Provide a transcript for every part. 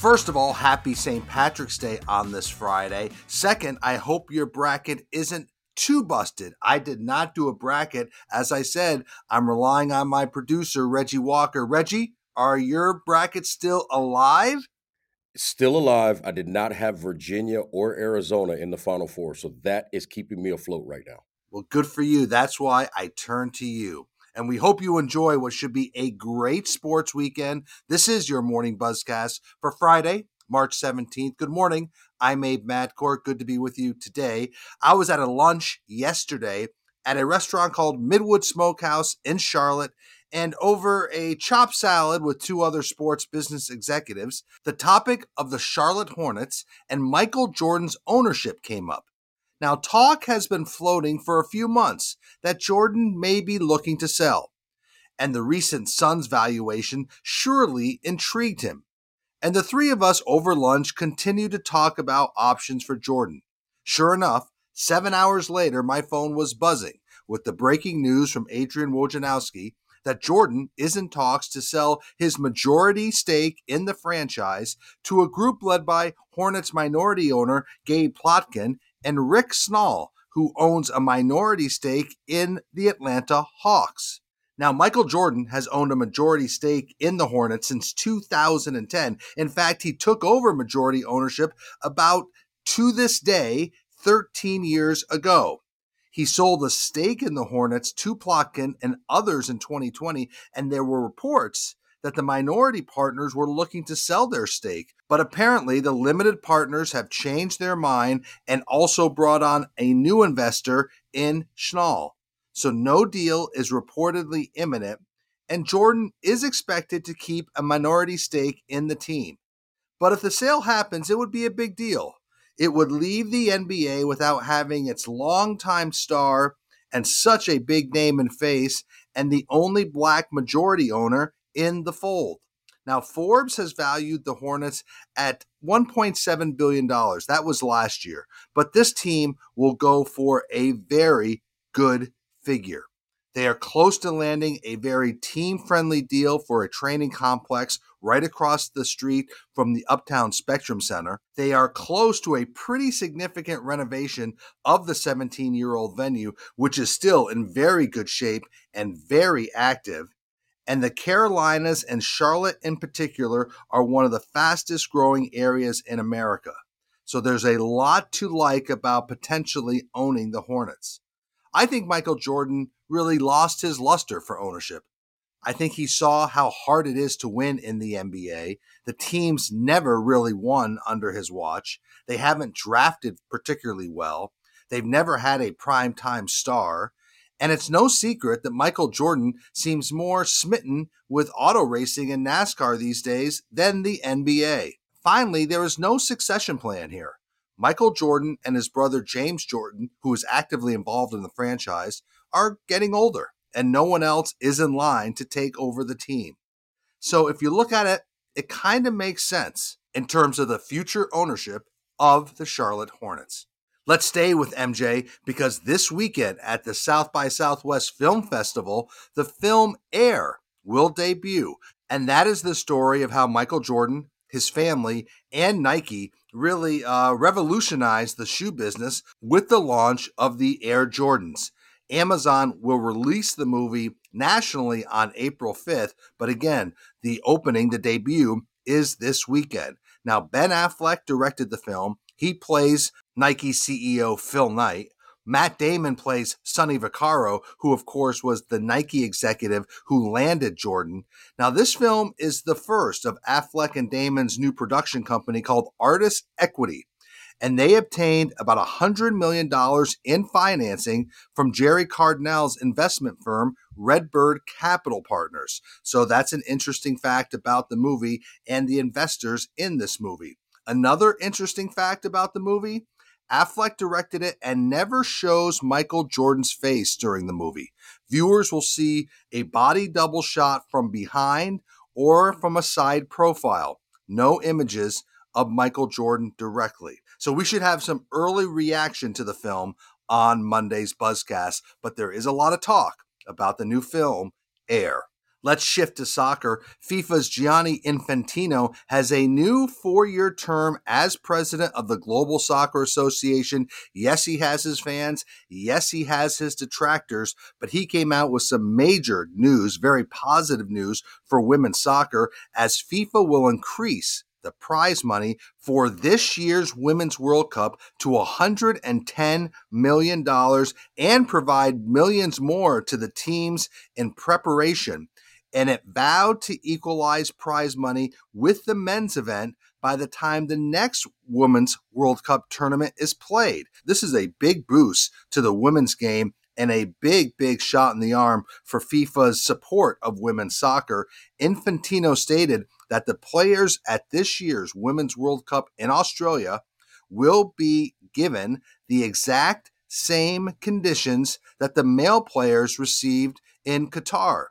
First of all, happy St. Patrick's Day on this Friday. Second, I hope your bracket isn't too busted. I did not do a bracket. As I said, I'm relying on my producer, Reggie Walker. Reggie, are your brackets still alive? Still alive. I did not have Virginia or Arizona in the Final Four, so that is keeping me afloat right now. Well, good for you. That's why I turn to you. And we hope you enjoy what should be a great sports weekend. This is your morning buzzcast for Friday, March 17th. Good morning. I'm Abe Madkour. Good to be with you today. I was at a lunch yesterday at a restaurant called Midwood Smokehouse in Charlotte. And over a chop salad with two other sports business executives, the topic of the Charlotte Hornets and Michael Jordan's ownership came up. Now, talk has been floating for a few months that Jordan may be looking to sell, and the recent Suns valuation surely intrigued him. And the three of us over lunch continued to talk about options for Jordan. Sure enough, seven hours later, my phone was buzzing with the breaking news from Adrian Wojnarowski that Jordan is in talks to sell his majority stake in the franchise to a group led by Hornets minority owner Gabe Plotkin and Rick Schnall, who owns a minority stake in the Atlanta Hawks. Now, Michael Jordan has owned a majority stake in the Hornets since 2010. In fact, he took over majority ownership about to this day 13 years ago. He sold a stake in the Hornets to Plotkin and others in 2020, and there were reports that the minority partners were looking to sell their stake. But apparently, the limited partners have changed their mind and also brought on a new investor in Schnall. So, no deal is reportedly imminent, and Jordan is expected to keep a minority stake in the team. But if the sale happens, it would be a big deal. It would leave the NBA without having its longtime star and such a big name and face, and the only black majority owner in the fold. Now, Forbes has valued the Hornets at $1.7 billion. That was last year. But this team will go for a very good figure. They are close to landing a very team friendly deal for a training complex right across the street from the Uptown Spectrum Center. They are close to a pretty significant renovation of the 17 year old venue, which is still in very good shape and very active. And the Carolinas and Charlotte in particular are one of the fastest growing areas in America. So there's a lot to like about potentially owning the Hornets. I think Michael Jordan really lost his luster for ownership. I think he saw how hard it is to win in the NBA. The teams never really won under his watch. They haven't drafted particularly well. They've never had a prime time star. And it's no secret that Michael Jordan seems more smitten with auto racing and NASCAR these days than the NBA. Finally, there is no succession plan here. Michael Jordan and his brother James Jordan, who is actively involved in the franchise, are getting older, and no one else is in line to take over the team. So if you look at it, it kind of makes sense in terms of the future ownership of the Charlotte Hornets. Let's stay with MJ because this weekend at the South by Southwest Film Festival, the film Air will debut. And that is the story of how Michael Jordan, his family, and Nike really uh, revolutionized the shoe business with the launch of the Air Jordans. Amazon will release the movie nationally on April 5th, but again, the opening, the debut, is this weekend. Now, Ben Affleck directed the film. He plays Nike CEO Phil Knight. Matt Damon plays Sonny Vaccaro, who, of course, was the Nike executive who landed Jordan. Now, this film is the first of Affleck and Damon's new production company called Artist Equity. And they obtained about $100 million in financing from Gerry Cardinale's investment firm, Redbird Capital Partners. So that's an interesting fact about the movie and the investors in this movie. Another interesting fact about the movie Affleck directed it and never shows Michael Jordan's face during the movie. Viewers will see a body double shot from behind or from a side profile. No images of Michael Jordan directly. So we should have some early reaction to the film on Monday's Buzzcast, but there is a lot of talk about the new film, Air. Let's shift to soccer. FIFA's Gianni Infantino has a new four year term as president of the Global Soccer Association. Yes, he has his fans. Yes, he has his detractors, but he came out with some major news, very positive news for women's soccer, as FIFA will increase the prize money for this year's Women's World Cup to $110 million and provide millions more to the teams in preparation. And it vowed to equalize prize money with the men's event by the time the next Women's World Cup tournament is played. This is a big boost to the women's game and a big, big shot in the arm for FIFA's support of women's soccer. Infantino stated that the players at this year's Women's World Cup in Australia will be given the exact same conditions that the male players received in Qatar.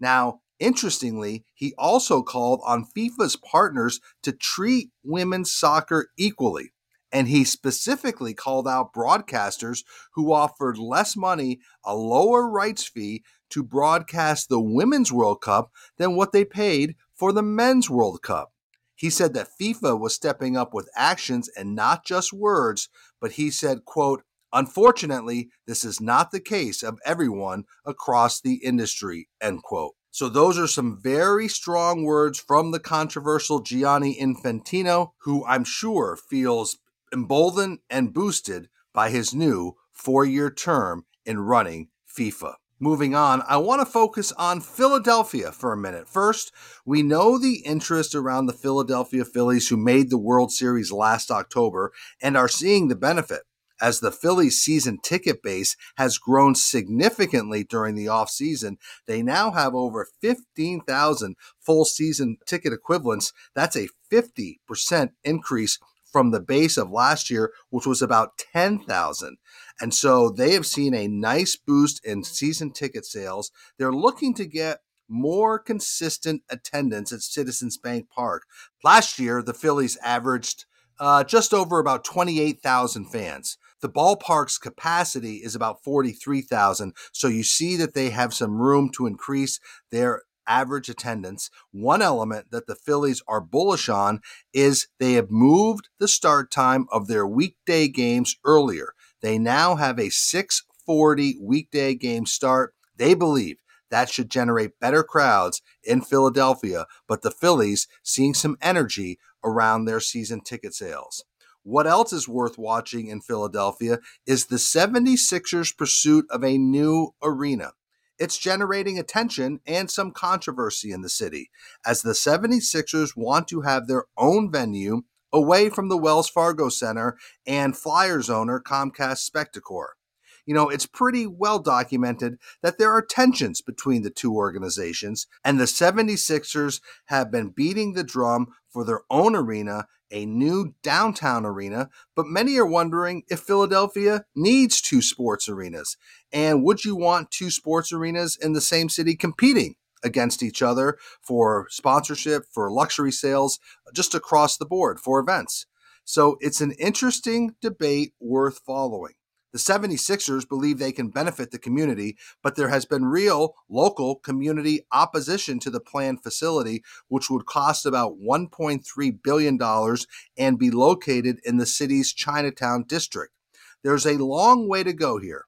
Now, interestingly, he also called on FIFA's partners to treat women's soccer equally. And he specifically called out broadcasters who offered less money, a lower rights fee to broadcast the Women's World Cup than what they paid for the Men's World Cup. He said that FIFA was stepping up with actions and not just words, but he said, quote, Unfortunately, this is not the case of everyone across the industry, end quote. So, those are some very strong words from the controversial Gianni Infantino, who I'm sure feels emboldened and boosted by his new four year term in running FIFA. Moving on, I want to focus on Philadelphia for a minute. First, we know the interest around the Philadelphia Phillies who made the World Series last October and are seeing the benefit as the Phillies season ticket base has grown significantly during the offseason. They now have over 15,000 full season ticket equivalents. That's a 50% increase from the base of last year, which was about 10,000. And so they have seen a nice boost in season ticket sales. They're looking to get more consistent attendance at Citizens Bank Park. Last year, the Phillies averaged uh, just over about 28,000 fans. The ballpark's capacity is about 43,000. So you see that they have some room to increase their average attendance. One element that the Phillies are bullish on is they have moved the start time of their weekday games earlier. They now have a 640 weekday game start. They believe that should generate better crowds in Philadelphia, but the Phillies seeing some energy around their season ticket sales. What else is worth watching in Philadelphia is the 76ers' pursuit of a new arena it's generating attention and some controversy in the city, as the 76ers want to have their own venue away from the Wells Fargo Center and Flyers owner Comcast Spectacor. You know, it's pretty well documented that there are tensions between the two organizations, and the 76ers have been beating the drum for their own arena a new downtown arena, but many are wondering if Philadelphia needs two sports arenas. And would you want two sports arenas in the same city competing against each other for sponsorship, for luxury sales, just across the board for events? So it's an interesting debate worth following. The 76ers believe they can benefit the community, but there has been real local community opposition to the planned facility, which would cost about $1.3 billion and be located in the city's Chinatown district. There's a long way to go here,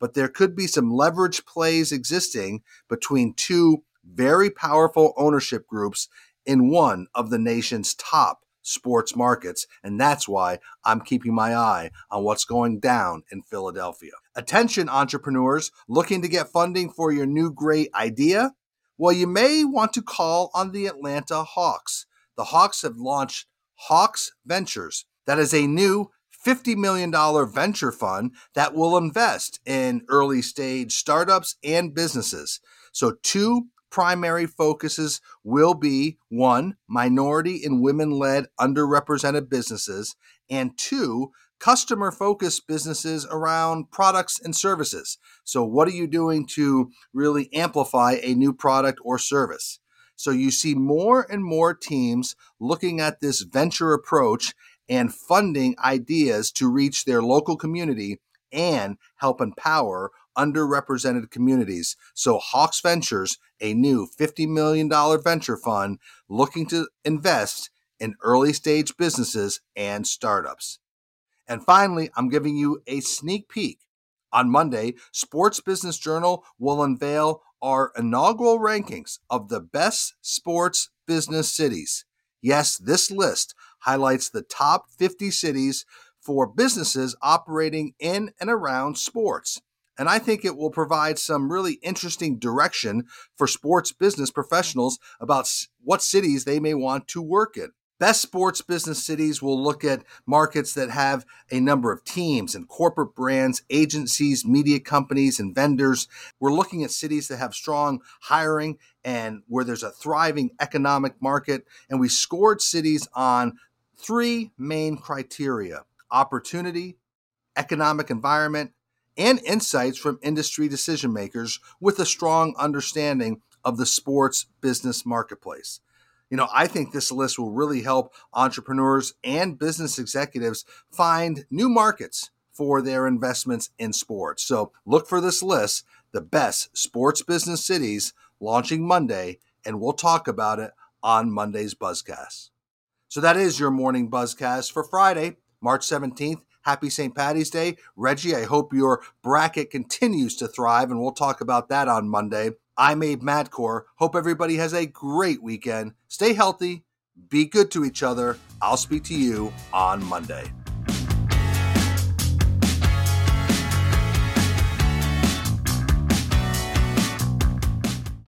but there could be some leverage plays existing between two very powerful ownership groups in one of the nation's top sports markets, and that's why I'm keeping my eye on what's going down in Philadelphia. Attention, entrepreneurs looking to get funding for your new great idea? Well, you may want to call on the Atlanta Hawks. The Hawks have launched Hawks Ventures. That is a new $50 million venture fund that will invest in early stage startups and businesses. So, two primary focuses will be one, minority and women led underrepresented businesses, and two, customer focused businesses around products and services. So, what are you doing to really amplify a new product or service? So, you see more and more teams looking at this venture approach and funding ideas to reach their local community and help empower underrepresented communities. So, Hawks Ventures, a new $50 million venture fund looking to invest in early stage businesses and startups. And finally, I'm giving you a sneak peek. On Monday, Sports Business Journal will unveil our inaugural rankings of the best sports business cities. Yes, this list highlights the top 50 cities for businesses operating in and around sports. And I think it will provide some really interesting direction for sports business professionals about what cities they may want to work in. Best sports business cities will look at markets that have a number of teams and corporate brands, agencies, media companies, and vendors. We're looking at cities that have strong hiring and where there's a thriving economic market. And we scored cities on three main criteria opportunity, economic environment, and insights from industry decision makers with a strong understanding of the sports business marketplace. You know, I think this list will really help entrepreneurs and business executives find new markets for their investments in sports. So look for this list, the best sports business cities, launching Monday, and we'll talk about it on Monday's Buzzcast. So that is your morning Buzzcast for Friday, March 17th. Happy St. Patty's Day. Reggie, I hope your bracket continues to thrive, and we'll talk about that on Monday. I'm Abe Madkour. Hope everybody has a great weekend. Stay healthy, be good to each other. I'll speak to you on Monday.